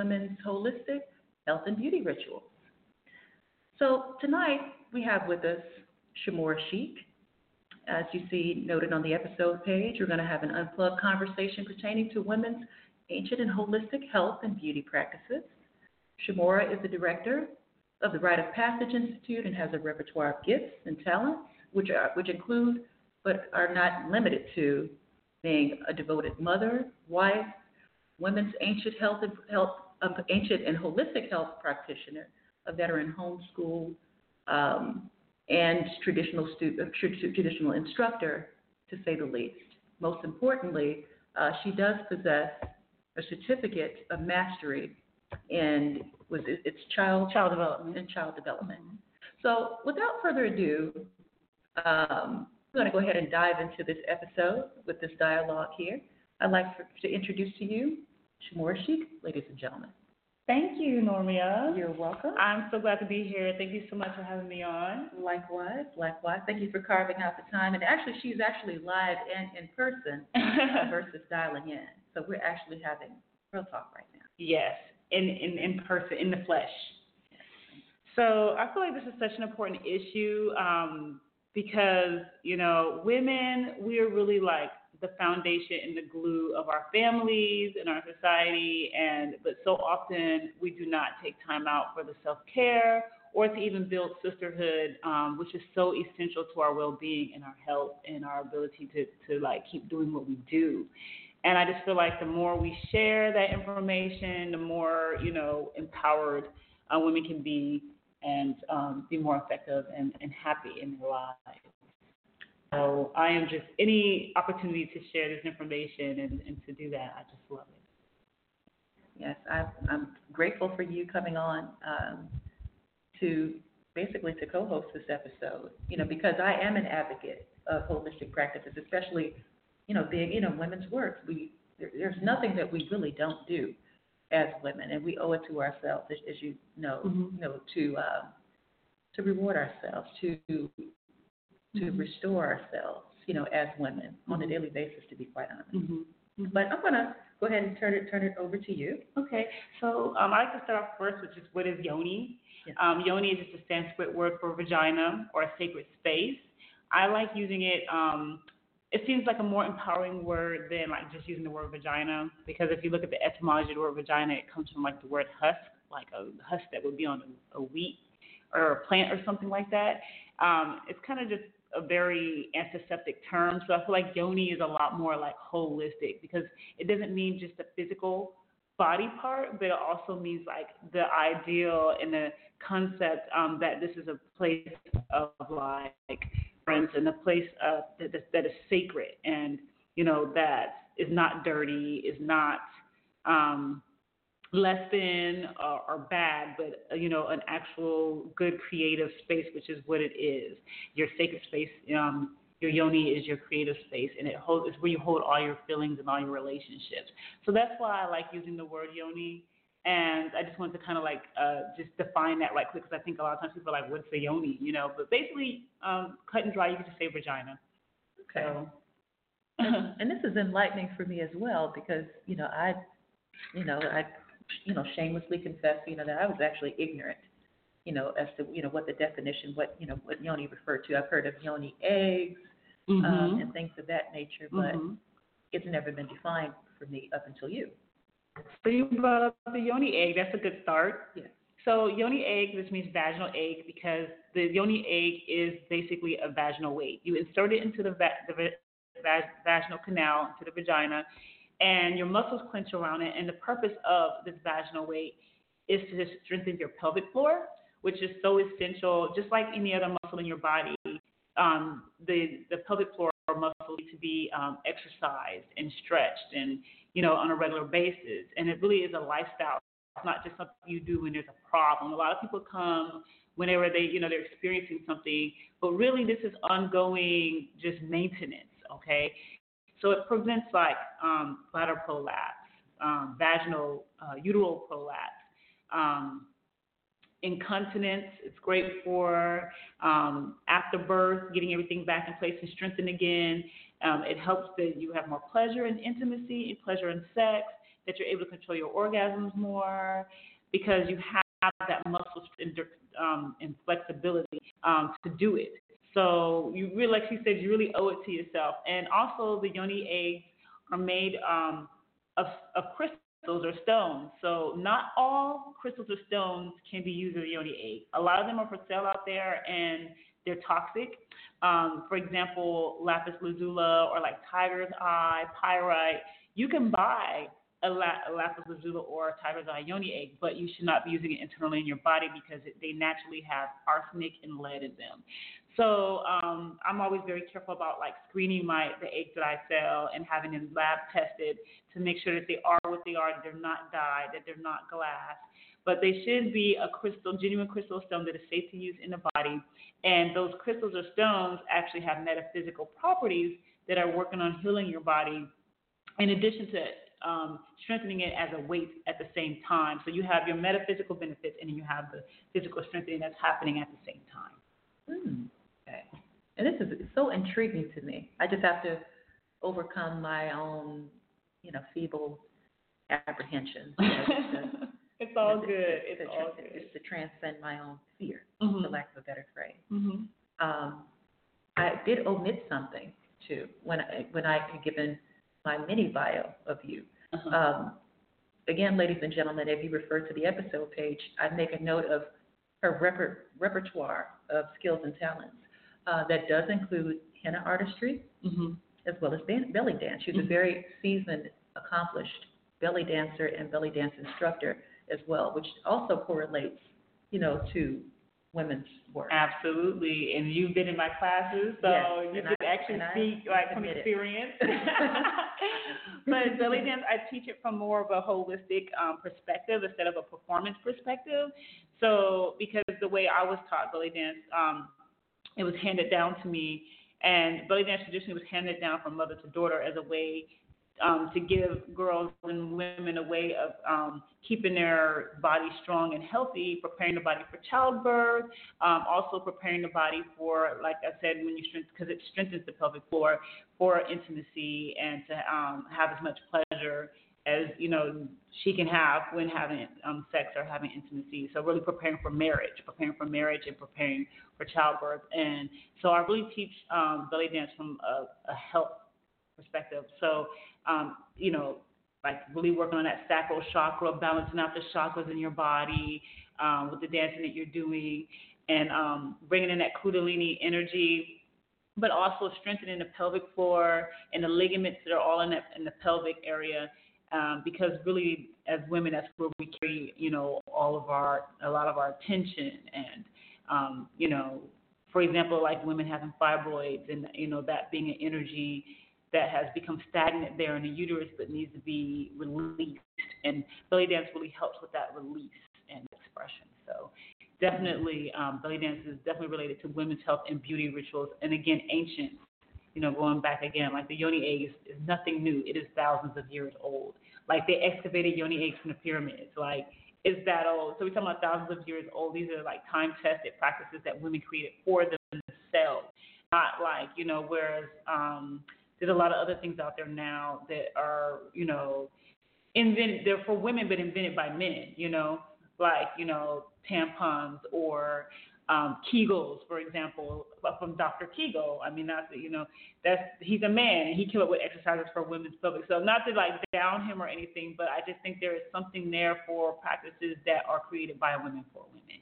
Women's Holistic Health and Beauty Rituals. So tonight we have with us Shemora Sheikh. As you see noted on the episode page, we're going to have an unplugged conversation pertaining to women's ancient and holistic health and beauty practices. Shamora is the director of the Rite of Passage Institute and has a repertoire of gifts and talents, which, are, which include but are not limited to being a devoted mother, wife, women's ancient health and health, ancient and holistic health practitioner, a veteran homeschool, um, and traditional stu- uh, traditional instructor, to say the least. Most importantly, uh, she does possess a certificate of mastery in was it, it's child Child development. and child development. So, without further ado, um, we're going to go ahead and dive into this episode with this dialogue here. I'd like for, to introduce to you Shemora Sheikh, ladies and gentlemen. Thank you, Normia. You're welcome. I'm so glad to be here. Thank you so much for having me on. Likewise, likewise. Thank you for carving out the time. And actually, she's actually live and in person uh, versus dialing in. So we're actually having real talk right now. yes, in, in, in person, in the flesh. So I feel like this is such an important issue um, because, you know, women, we are really like the foundation and the glue of our families and our society. And but so often we do not take time out for the self care or to even build sisterhood, um, which is so essential to our well being and our health and our ability to to like keep doing what we do. And I just feel like the more we share that information, the more you know empowered uh, women can be and um, be more effective and, and happy in their lives. So I am just any opportunity to share this information and, and to do that, I just love it. Yes, I, I'm grateful for you coming on um, to basically to co-host this episode. You know, because I am an advocate of holistic practices, especially you know being you know women's work. We there, there's nothing that we really don't do as women, and we owe it to ourselves, as, as you know, Mhm. you know, to uh, to reward ourselves, to to Mhm. restore ourselves, you know, as women on a Mhm. daily basis. To be quite honest, Mm-hmm. but I'm gonna go ahead and turn it turn it over to you. Okay, so um, I like to start off first with just what is yoni. Yes. Um, yoni is just a Sanskrit word for vagina or a sacred space. I like using it. Um, it seems like a more empowering word than like just using the word vagina because if you look at the etymology of the word vagina, it comes from like the word husk, like a husk that would be on a, a wheat or a plant or something like that. Um, it's kind of just a very antiseptic term. So I feel like yoni is a lot more like holistic because it doesn't mean just the physical body part, but it also means like the ideal and the concept um, that this is a place of like friends and a place of, that, that, that is sacred and you know that is not dirty, is not um, less than or, or bad, but uh, you know an actual good creative space, which is what it is. Your sacred space. Um, your yoni is your creative space, and it holds it's where you hold all your feelings and all your relationships. So that's why I like using the word yoni. And I just wanted to kind of like uh, just define that right quick because I think a lot of times people are like, "What's a yoni?" You know, but basically, um, cut and dry, you can just say vagina. Okay. So, and this is enlightening for me as well because you know I, you know I, you know shamelessly confess you know that I was actually ignorant, you know as to you know what the definition what you know what yoni referred to. I've heard of yoni eggs um, Mhm. and things of that nature, but Mhm. it's never been defined for me up until you. So you brought up the yoni egg. That's a good start. Yes. So yoni egg, this means vaginal egg because the yoni egg is basically a vaginal weight. You insert it into the, va- the va- vaginal canal, into the vagina, and your muscles clench around it. And the purpose of this vaginal weight is to just strengthen your pelvic floor, which is so essential, just like any other muscle in your body. Um, the the pelvic floor muscle to be um, exercised and stretched, and you know on a regular basis. And it really is a lifestyle. It's not just something you do when there's a problem. A lot of people come whenever they you know they're experiencing something, but really this is ongoing just maintenance. Okay, so it prevents like um, bladder prolapse, um, vaginal uh, uteral prolapse. Um, incontinence. It's great for um, after birth, getting everything back in place and strengthened again. Um, it helps that you have more pleasure and intimacy and pleasure in sex, that you're able to control your orgasms more because you have that muscle and, um, and flexibility um, to do it. So you really, like she said, you really owe it to yourself. And also, the yoni eggs are made um, of, of crystals or stones. So not all crystals or stones can be used as yoni egg. A lot of them are for sale out there and they're toxic. Um, for example, lapis lazuli or like tiger's eye, pyrite. You can buy a, la- a lapis lazuli or tiger's eye yoni egg, but you should not be using it internally in your body because it, they naturally have arsenic and lead in them. So um, I'm always very careful about like screening my the eggs that I sell and having them lab tested to make sure that they are what they are, that they're not dyed, that they're not glass. But they should be a crystal, genuine crystal stone that is safe to use in the body. And those crystals or stones actually have metaphysical properties that are working on healing your body, in addition to um, strengthening it as a weight at the same time. So you have your metaphysical benefits and you have the physical strengthening that's happening at the same time. Hmm. Okay. And this is so intriguing to me. I just have to overcome my own, you know, feeble apprehension. You know, it's all good. To, it's to, all good. Just to transcend my own fear, mm-hmm. for lack of a better phrase. Mm-hmm. Um, I did omit something too when I when I had given my mini bio of you. Uh-huh. Um, again, ladies and gentlemen, if you refer to the episode page, I make a note of her reper- repertoire of skills and talents. Uh, that does include henna artistry mm-hmm. as well as ban- belly dance. She's mm-hmm. a very seasoned, accomplished belly dancer and belly dance instructor as well, which also correlates, you know, to women's work. Absolutely, and you've been in my classes, so yes, you can I, actually speak I like from experience. but belly dance, I teach it from more of a holistic um, perspective instead of a performance perspective. So because the way I was taught belly dance, um, it was handed down to me, and belly dance traditionally was handed down from mother to daughter as a way um, to give girls and women a way of um, keeping their body strong and healthy, preparing the body for childbirth, um, also preparing the body for, like I said, when you because it strengthens the pelvic floor for intimacy and to um, have as much pleasure as you know she can have when having um, sex or having intimacy. So really preparing for marriage, preparing for marriage, and preparing for childbirth. And so I really teach um, belly dance from a, a health perspective. So um, you know, like really working on that sacral chakra, balancing out the chakras in your body um, with the dancing that you're doing, and um, bringing in that Kundalini energy. But also strengthening the pelvic floor and the ligaments that are all in, in the pelvic area, um, because really, as women, that's where we carry, you know, all of our, a lot of our attention, and, um, you know, for example, like women having fibroids, and you know that being an energy that has become stagnant there in the uterus but needs to be released. And belly dance really helps with that release and expression. So definitely, um, belly dance is definitely related to women's health and beauty rituals. And again, ancient, you know, going back again, like the yoni egg is, is nothing new. It is thousands of years old. Like they excavated yoni eggs from the pyramids. Like it's that old. So we're talking about thousands of years old. These are like time tested practices that women created for themselves. Not like, you know, whereas um, there's a lot of other things out there now that are, you know, invented. They're for women, but invented by men. You know, like you know tampons or um, Kegels, for example, from Dr. Kegel. I mean, that's you know, that's he's a man and he came up with exercises for women's pelvic. So not to like down him or anything, but I just think there is something there for practices that are created by women for women.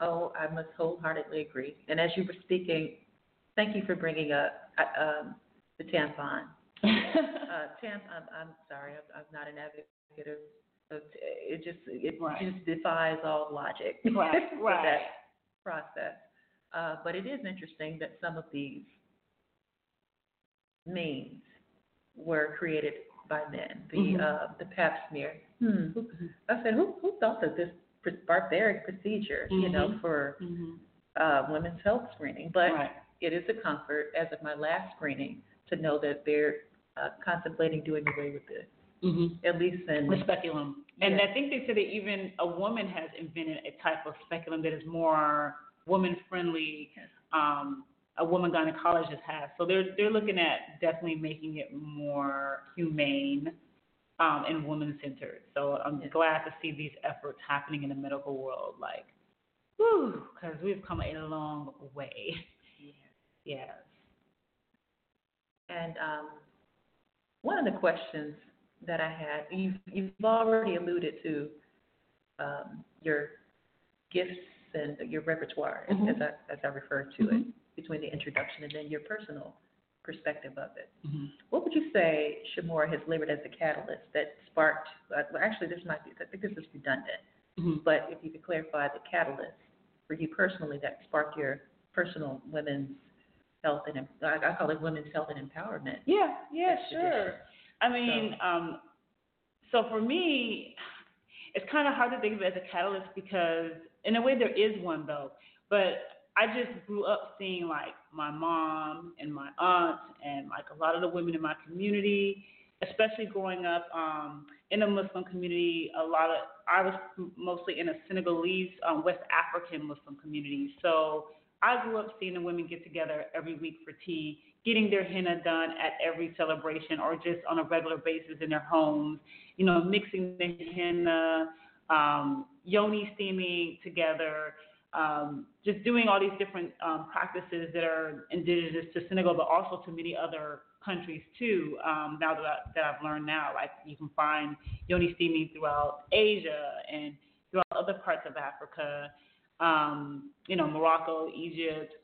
Oh, I must wholeheartedly agree. And as you were speaking, thank you for bringing up uh, um, the tampon. uh, tam, I'm, I'm sorry, I'm, I'm not an advocate of, of it. Just it Right. just defies all logic. Right, for right. that process. Uh, but it is interesting that some of these means were created by men. The Mhm. uh, the Pap smear. Hmm. Who, I said, who who thought of this barbaric procedure? You know, Mhm. for mm-hmm. uh, women's health screening. But right. it is a comfort, as of my last screening, to know that they're uh, contemplating doing away with this, Mm-hmm. at least in The speculum. And Yeah. I think they said that even a woman has invented a type of speculum that is more woman friendly. Um, a woman gynecologist has. So they're they're looking at definitely making it more humane um, and woman centered. So I'm Yeah. glad to see these efforts happening in the medical world. Like, whoo, because we've come a long way. Yes. And um, one of the questions that I had, you've, you've already alluded to um, your gifts and your repertoire, as- Mhm. as, I, as I refer to it, Mhm. between the introduction and then your personal perspective of it. hmm What would you say Shemora has labored as a catalyst that sparked, uh, well, actually, this might be, I think this is redundant, hmm but if you could clarify the catalyst for you personally that sparked your personal women's health and, I, I call it women's health and empowerment. Yeah, yeah, sure. tradition. I mean, um, so for me, it's kind of hard to think of it as a catalyst because, in a way, there is one though. But I just grew up seeing like my mom and my aunt and like a lot of the women in my community, especially growing up um, in a Muslim community. A lot of I was mostly in a Senegalese, um, West African Muslim community, so I grew up seeing the women get together every week for tea, getting their henna done at every celebration or just on a regular basis in their homes, you know, mixing the henna, um, yoni steaming together, um, just doing all these different um, practices that are indigenous to Senegal, but also to many other countries too. Um, now that, I, that I've learned now, like you can find yoni steaming throughout Asia and throughout other parts of Africa um, you know, Morocco, Egypt.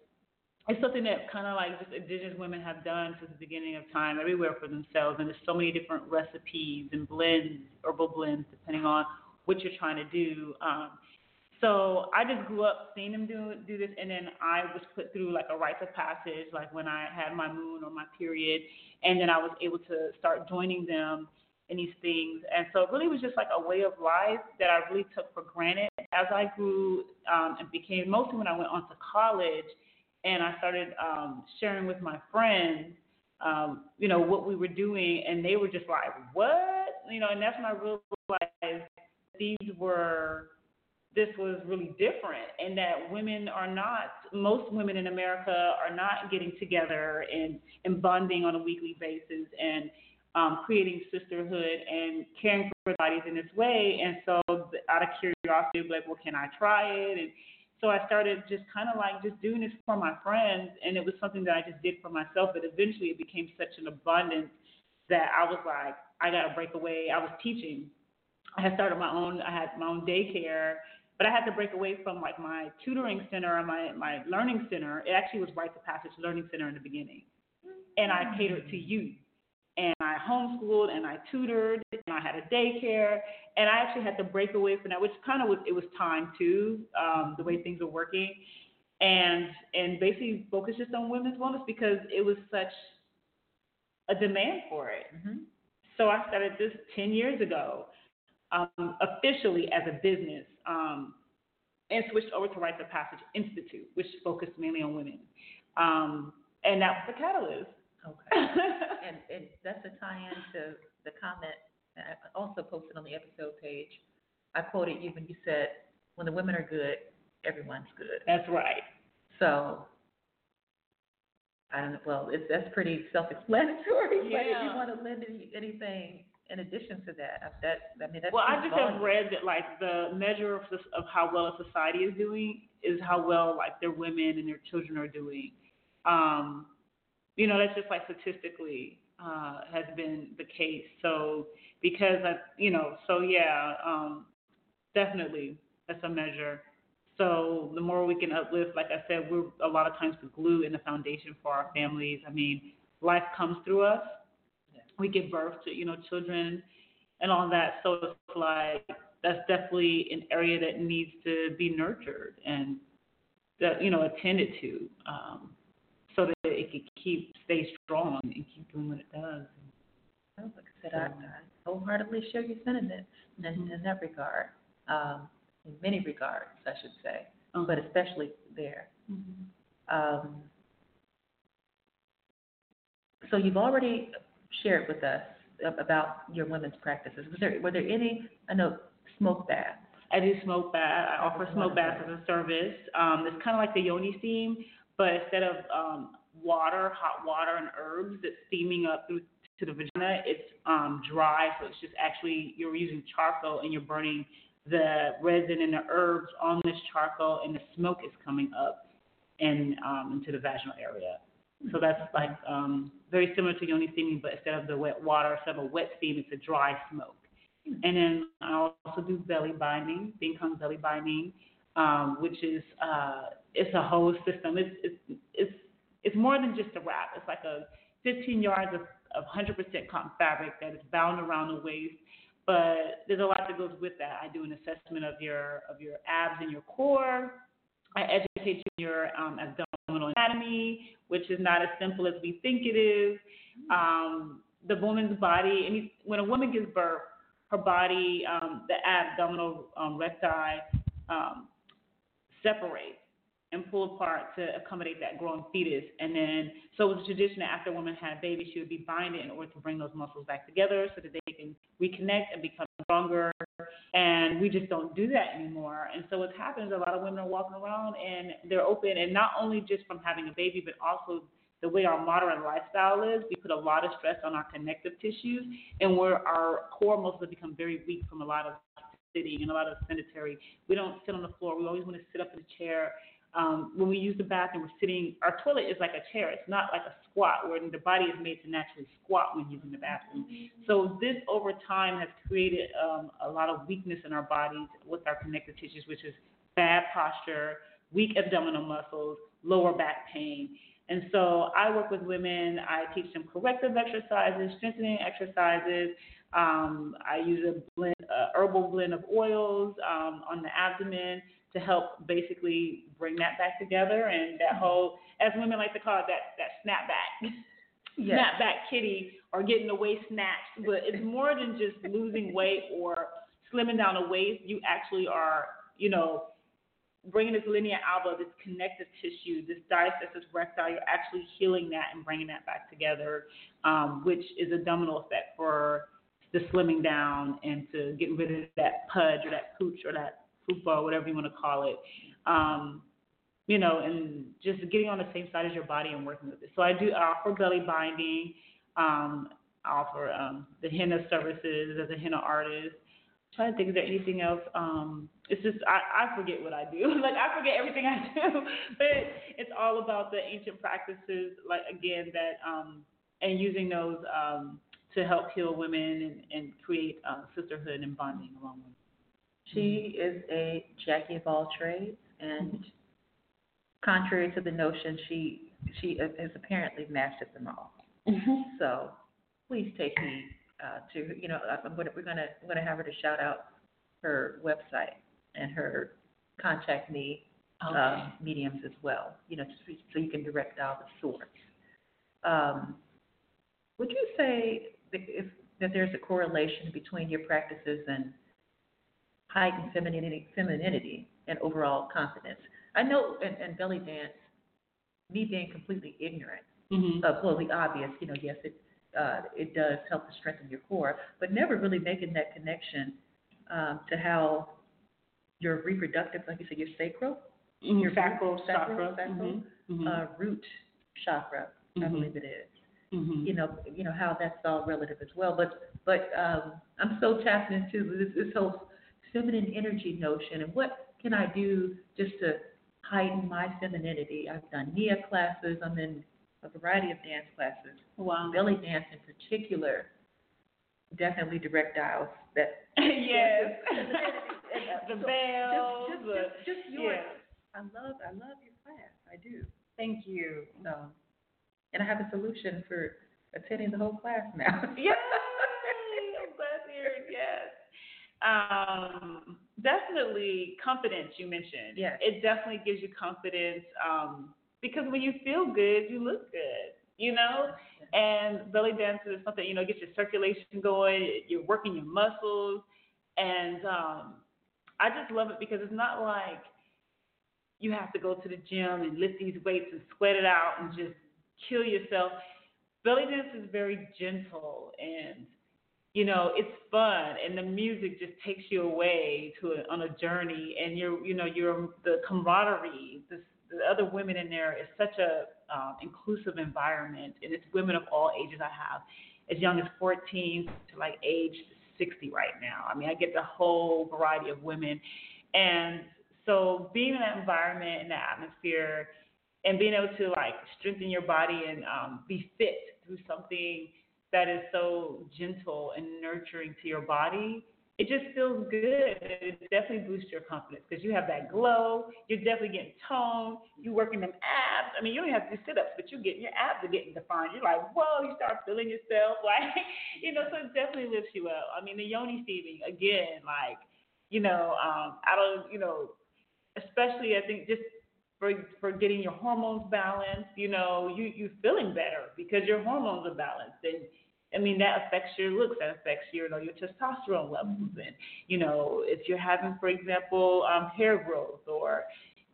It's something that kind of like just indigenous women have done since the beginning of time everywhere for themselves. And there's so many different recipes and blends, herbal blends, depending on what you're trying to do. Um, so I just grew up seeing them do do this, and then I was put through like a rite of passage, like when I had my moon or my period, and then I was able to start joining them in these things. And so it really was just like a way of life that I really took for granted as I grew um, and became, mostly when I went on to college and I started um, sharing with my friends, um, you know, what we were doing. And they were just like, what? You know, and that's when I realized these were, this was really different and that women are not, most women in America are not getting together and, and bonding on a weekly basis and um, creating sisterhood and caring for bodies in this way. And so, out of curiosity, like, well, can I try it? And so I started just kind of like just doing this for my friends, and it was something that I just did for myself. But eventually, it became such an abundance that I was like, I got to break away. I was teaching. I had started my own. I had my own daycare. But I had to break away from like my tutoring center and my, my learning center. It actually was Rite of Passage Learning Center in the beginning. And I catered to youth and I homeschooled and I tutored and I had a daycare and I actually had to break away from that, which kind of was it was time too, um, the way things were working, and and basically focus just on women's wellness because it was such a demand for it. Mm-hmm. So I started this ten years ago, um, officially as a business, um, and switched over to Rites of Passage Institute, which focused mainly on women, um, and that was the catalyst. Okay. and, and that's a tie-in to the comment that I also posted on the episode page. I quoted you when you said, "When the women are good, everyone's good." That's right. So, I don't know. Well, it's that's pretty self-explanatory. But if you want to lend any, anything in addition to that? That I mean, that's Well, I just have read that like the measure of, of how well a society is doing is how well like their women and their children are doing. Um, you know, that's just like statistically uh, has been the case. So because I, you know, so yeah, um, definitely that's a measure. So the more we can uplift, like I said, we're a lot of times the glue and the foundation for our families. I mean, life comes through us. We give birth to, you know, children and all that. So it's like that's definitely an area that needs to be nurtured and that you know attended to, um, so that it can keep stay strong and keep doing what it does. Well, Like I said, I, I wholeheartely share your sentiments in, Mhm. in that regard. Um, in many regards, I should say, Um, but especially there. Um, so you've already shared with us about your women's practices. Was there were there any? I know smoke baths. I do smoke bath. I offer That's smoke baths as a service. Um, it's kind of like the yoni steam, but instead of um, water, hot water, and herbs that's steaming up through to the vagina, it's um, dry. So it's just actually you're using charcoal and you're burning the resin and the herbs on this charcoal, and the smoke is coming up and um, into the vaginal area. So that's like um, very similar to yoni steaming, but instead of the wet water, instead of a wet steam, it's a dry smoke. And then I also do belly binding, Bengkung belly binding, um, which is uh, it's a whole system. It's it's it's it's more than just a wrap. It's like a 15 yards of of 100% cotton fabric that is bound around the waist. But there's a lot that goes with that. I do an assessment of your of your abs and your core. I educate you in your um, abdominal anatomy, which is not as simple as we think it is. Um, the woman's body, and when a woman gives birth, her body, um, the abdominal um, recti um, separate and pull apart to accommodate that growing fetus. And then, so it was a tradition that after a woman had a baby, she would be binded in order to bring those muscles back together so that they can reconnect and become stronger. And we just don't do that anymore. And so what happens, is a lot of women are walking around and they're open, and not only just from having a baby, but also the way our modern lifestyle is, we put a lot of stress on our connective tissues, and where our core muscles have become very weak from a lot of sitting and a lot of sedentary. We don't sit on the floor. We always want to sit up in a chair. Um, when we use the bathroom, we're sitting. Our toilet is like a chair. It's not like a squat, where the body is made to naturally squat when using the bathroom. So this over time has created um, a lot of weakness in our bodies with our connective tissues, which is bad posture, weak abdominal muscles, lower back pain. And so I work with women. I teach them corrective exercises, strengthening exercises. Um, I use a blend, a herbal blend of oils um, on the abdomen to help basically bring that back together. And that whole, as women like to call it, that that snapback, Yes. snapback kitty, or getting the waist snatched. But it's more than just losing weight or slimming down the waist. You actually are, you know, bringing this linea alba, this connective tissue, this diastasis recti, you're actually healing that and bringing that back together, um, which is a domino effect for the slimming down and to getting rid of that pudge or that pooch or that or whatever you want to call it. Um, you know, and just getting on the same side as your body and working with it. So I do offer belly binding. Um, I offer um, the henna services as a henna artist i trying to think, is there anything else? Um, it's just I, I forget what I do. like I forget everything I do. but it's all about the ancient practices, like again that um, and using those um, to help heal women and, and create uh, sisterhood and bonding along with. She is a Jackie of all trades, and contrary to the notion, she she has apparently mastered them all. So please take heed uh, to you know I'm gonna, we're gonna we're gonna have her to shout out her website and her contact me um, mediums as well. You know, so- so you can direct dial the source. Um, would you say that if that there's a correlation between your practices and heightened femininity, femininity and overall confidence? I know in, in belly dance, me being completely ignorant Mm-hmm. of well the obvious, you know, yes it uh, it does help to strengthen your core, but never really making that connection um, to how your reproductive, like you said, your sacral, Mm-hmm. Your sacral, sacral, sacral, Mhm. Mhm. uh, root chakra, I Mhm. believe it is, Mhm. you know, you know how that's all relative as well. But but um, I'm so tapped into this, this whole feminine energy notion, and what can I do just to heighten my femininity? I've done Nia classes. I'm in a variety of dance classes. Oh, wow. Belly dance in particular, definitely direct dials that. yes. the So, bells. Just, just, just, just your. yeah. I love I love your class. I do. Thank you. So, and I have a solution for attending the whole class now. Yay! I'm glad to hear it. Yes. Um, definitely confidence. You mentioned. Yes. It definitely gives you confidence. Um, because when you feel good, you look good. You know. And belly dances is something you know gets your circulation going. You're working your muscles, and um, I just love it because it's not like you have to go to the gym and lift these weights and sweat it out and just kill yourself. Belly dance is very gentle and you know it's fun and the music just takes you away to a, on a journey and you're you know you're the camaraderie the, the other women in there is such a um, inclusive environment and it's women of all ages I have as young as 14 to like age 60 right now. I mean I get the whole variety of women. And so being in that environment and that atmosphere and being able to like strengthen your body and um, be fit through something that is so gentle and nurturing to your body, it just feels good. It definitely boosts your confidence because you have that glow. You're definitely getting toned. You're working them abs. I mean, you don't have to do sit-ups, but you're getting your abs are getting defined. You're like, whoa! You start feeling yourself, like, you know. So it definitely lifts you up. I mean, the yoni steaming again, like, you know, um, I don't, you know, especially I think just for for getting your hormones balanced, you know, you you feeling better because your hormones are balanced. And I mean that affects your looks, that affects your you know your testosterone levels. And you know if you're having for example um, hair growth or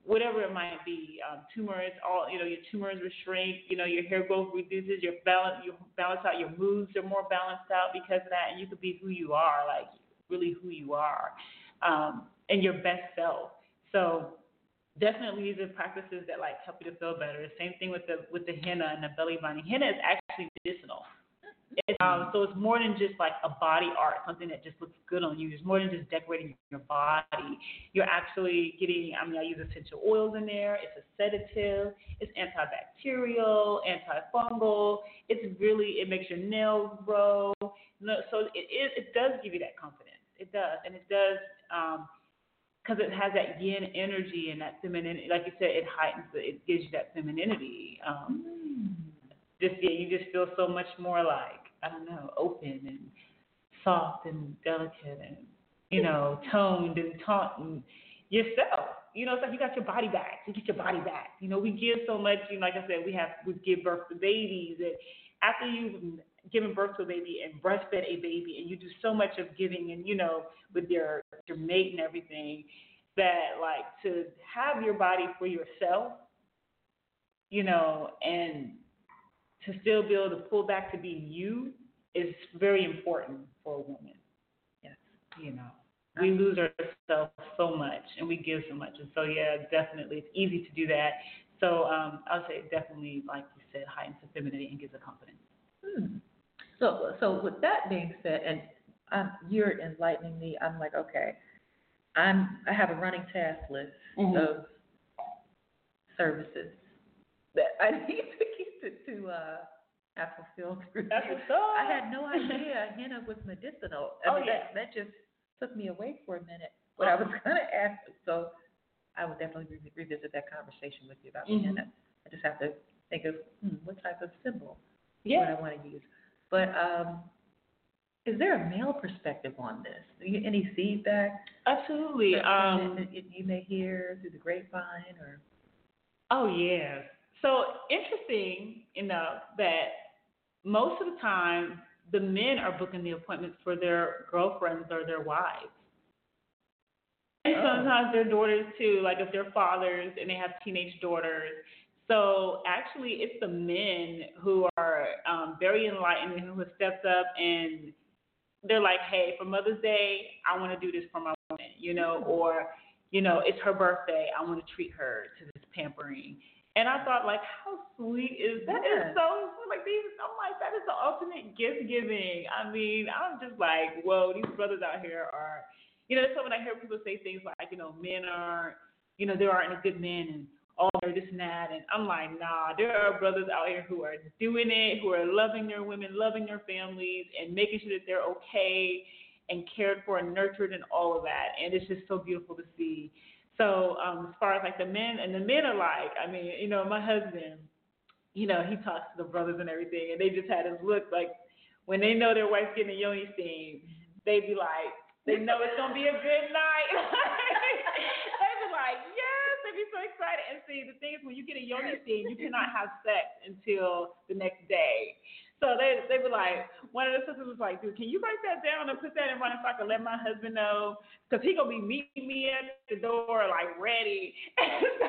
whatever it might be, um, tumors, all you know your tumors will shrink, you know your hair growth reduces, your balance you balance out, your moods are more balanced out because of that, and you could be who you are, like really who you are, um, and your best self. So definitely these are practices that like help you to feel better. Same thing with the with the henna and the belly binding. Henna is actually medicinal. It's, um, so it's more than just like a body art, something that just looks good on you. It's more than just decorating your body. You're actually getting. I mean, I use essential oils in there. It's a sedative. It's antibacterial, antifungal. It's really it makes your nails grow. So it, it it does give you that confidence. It does, and it does. Um, because it has that yin energy and that femininity. Like you said, it heightens, the, it gives you that femininity. Um, just yeah, you just feel so much more like I don't know, open and soft and delicate and you know, toned and taunting yourself. You know, it's like you got your body back. You get your body back. You know, we give so much. You know, like I said, we have we give birth to babies, and after you've given birth to a baby and breastfed a baby, and you do so much of giving, and you know, with your your mate and everything, that like to have your body for yourself, you know, and to still be able to pull back to being you is very important for a woman. Yes. You know, we lose ourselves so much and we give so much. And so, yeah, definitely, it's easy to do that. So, um, I would say definitely, like you said, heightens the femininity and gives a confidence. Hmm. So, so with that being said, and um, you're enlightening me. I'm like, okay, I'm I have a running task list Mhm. of services that I need to keep to, to uh, have fulfilled through. That's you. what's. I had no idea henna was medicinal. I Oh, mean, yeah. that, that just took me away for a minute. What I was gonna ask, so I would definitely re- revisit that conversation with you about Mhm. henna. I just have to think of hmm, what type of symbol Yeah. what I want to use. But um, is there a male perspective on this? Any feedback Absolutely. Um, that you you may hear through the grapevine or? Oh yeah. So interesting enough that most of the time the men are booking the appointments for their girlfriends or their wives. And Oh. sometimes their daughters too, like if they're fathers and they have teenage daughters. So actually it's the men who are um, very enlightened and who have stepped up and they're like, hey, for Mother's Day, I want to do this for my woman, you know, mm-hmm. or, you know, it's her birthday, I want to treat her to this pampering. And I thought, like, how sweet is that? Yes. Is so like these. I'm like, that is the ultimate gift giving. I mean, I'm just like, whoa, these brothers out here are, you know. So when I hear people say things like, you know, men are, you know, there aren't any good men and oh, this and that, and I'm like, nah, there are brothers out here who are doing it, who are loving their women, loving their families, and making sure that they're okay and cared for and nurtured and all of that. And it's just so beautiful to see. So um, as far as like the men and the men are like, I mean, you know, my husband, you know, he talks to the brothers and everything, and they just had this look like when they know their wife's getting a yoni steam, they be like, they know it's gonna be a good night. they be like, yes, they be so excited. And see, the thing is, when you get a yoni steam, you cannot have sex until the next day. So they they were like, one of the sisters was like, dude, can you write that down and put that in writing so I can let my husband know? Because he gonna be meeting me at the door like ready. so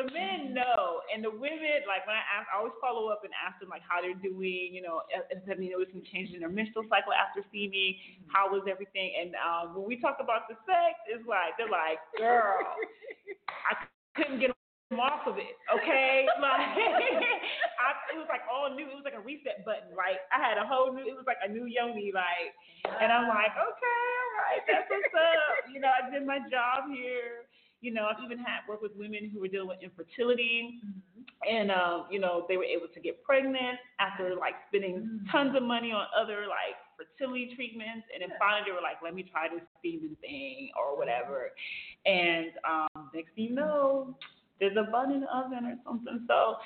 the men mm-hmm. know, and the women like when I ask, I always follow up and ask them like how they're doing. You know, uh, if they noticed some changes in their menstrual cycle after seeing mm-hmm. how was everything. And um, when we talk about the sex, it's like they're like, girl, couldn't get off of it, okay? like I, it was like all new. It was like a reset button. Like I had a whole new. It was like a new yoni. Like, and I'm like, okay, all right, that's what's up. You know, I did my job here. You know, I've even had work with women who were dealing with infertility, mm-hmm. and um, you know, they were able to get pregnant after like spending mm-hmm. tons of money on other like fertility treatments, and then finally they were like, let me try this semen thing or whatever. And um, next thing you know, there's a bun in the oven or something. So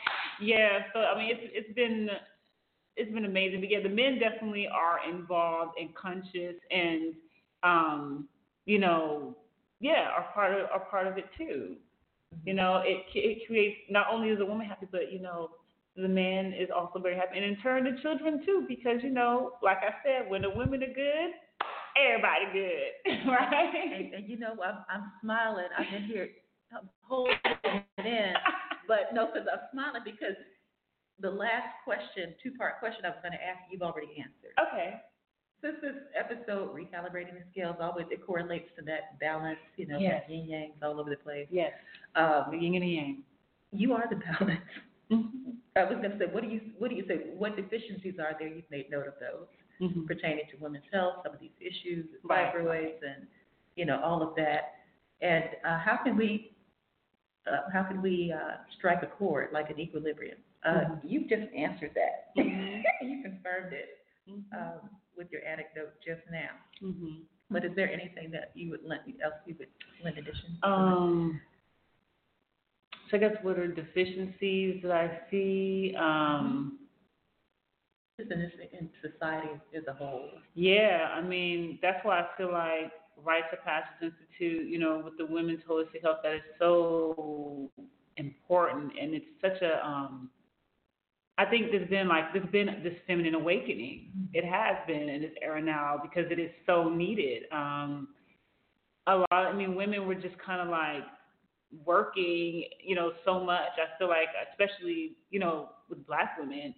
yeah, so I mean it's it's been it's been amazing. But yeah, the men definitely are involved and conscious and um, you know, yeah, are part of are part of it too. You know, it it creates not only is the woman happy, but you know, the man is also very happy, and in turn the children too, because you know, like I said, when the women are good, everybody good, right? And, and you know, I'm I'm smiling. I've been here holding it in, but no, because I'm smiling because the last question, two part question I was going to ask, you've already answered. Okay. Since this episode, recalibrating the scales, always it correlates to that balance, you know, yes. yin yang all over the place. Yes. Um, the yin and the yang. You are the balance. Mm-hmm. I was going to say, what do you what do you say? What deficiencies are there? You've made note of those mm-hmm. pertaining to women's health, some of these issues, right. fibroids, and you know all of that. And uh, how can we uh, how can we uh, strike a chord like an equilibrium? Uh, mm-hmm. You've just answered that. Mm-hmm. you confirmed it mm-hmm. um, with your anecdote just now. Mm-hmm. But is there anything that you would lend, me else you would lend addition? Um, I guess what are deficiencies that I see? Um, just in, in society as a whole. Yeah, I mean that's why I feel like Rites of Passage Institute, you know, with the women's holistic health, that is so important, and it's such a. Um, I think there's been like there's been this feminine awakening. Mm-hmm. It has been in this era now because it is so needed. Um, a lot. I mean, women were just kind of like working, you know, so much. I feel like, especially, you know, with black women,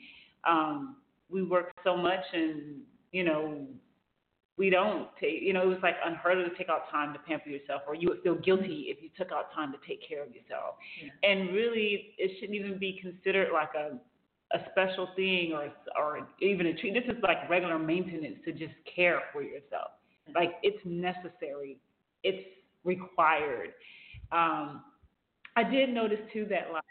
um, we work so much and, you know, we don't take, you know, it was like unheard of to take out time to pamper yourself, or you would feel guilty if you took out time to take care of yourself. Yeah. And really, it shouldn't even be considered like a a special thing or or even a treat. This is like regular maintenance to just care for yourself. Like it's necessary, it's required. Um, I did notice too that like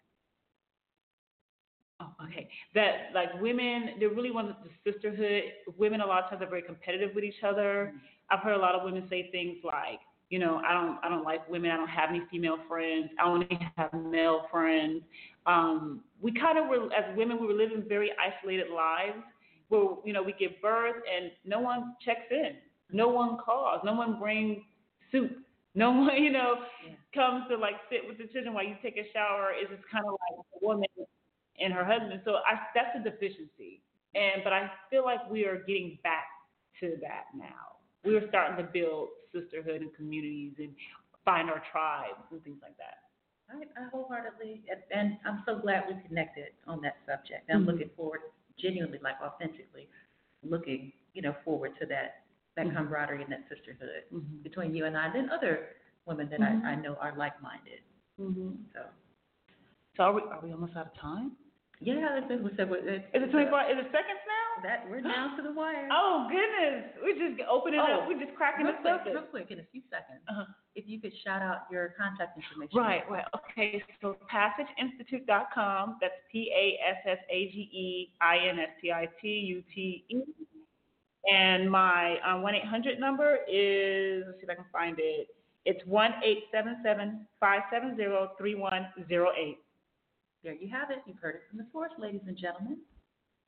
Oh, okay. That like women, they really want the sisterhood. Women a lot of times are very competitive with each other. Mm-hmm. I've heard a lot of women say things like, you know, I don't, I don't like women. I don't have any female friends. I only have male friends. Um, we kind of were, as women, we were living very isolated lives where, you know, we give birth and no one checks in. No one calls. No one brings soup. No one, you know, yeah. Comes to like sit with the children while you take a shower. It's just kind of like a woman and her husband. So I, that's a deficiency. And but I feel like we are getting back to that now. We are starting to build sisterhood and communities and find our tribes and things like that. I, I wholeheartedly, and I'm so glad we connected on that subject. I'm mm-hmm. looking forward, genuinely, like authentically, looking, you know, forward to that that mm-hmm. camaraderie and that sisterhood mm-hmm. between you and I, and then other women that I, mm-hmm. I know are like-minded. Mm-hmm. So So are we are we almost out of time? Yeah, it's, it's, it's, Is it 24? Is it seconds now? That we're down to the wire. Oh goodness, we're just opening Oh, up. We're just cracking real the quick, surface. real quick, in a few seconds, Uh-huh. if you could shout out your contact information. Right, right. Okay, so passageinstitute.com. That's P A S S A G E I N S T I T U T E. And my uh, one eight hundred number is let's see if I can find it. It's one eight seven seven five seven zero three one zero eight. There you have it. You've heard it from the source, ladies and gentlemen.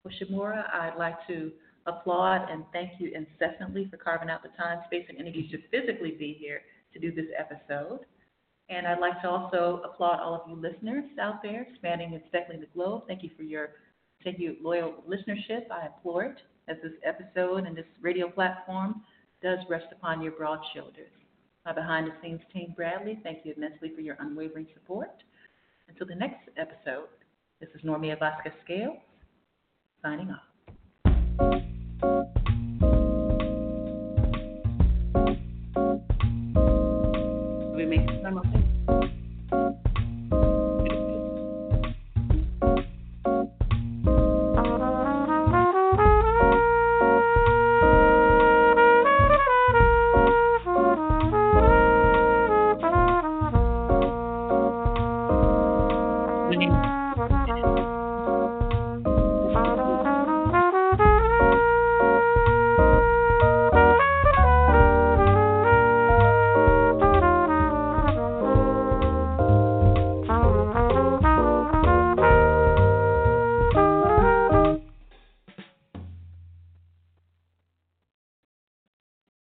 Well, Shemora, I'd like to applaud and thank you incessantly for carving out the time, space, and energy to physically be here to do this episode. And I'd like to also applaud all of you listeners out there, spanning and speckling the globe. Thank you for your thank you loyal listenership. I implore it as this episode and this radio platform does rest upon your broad shoulders. My behind the scenes team, Bradley, thank you immensely for your unwavering support. Until the next episode, this is Normia Vasquez Scales signing off.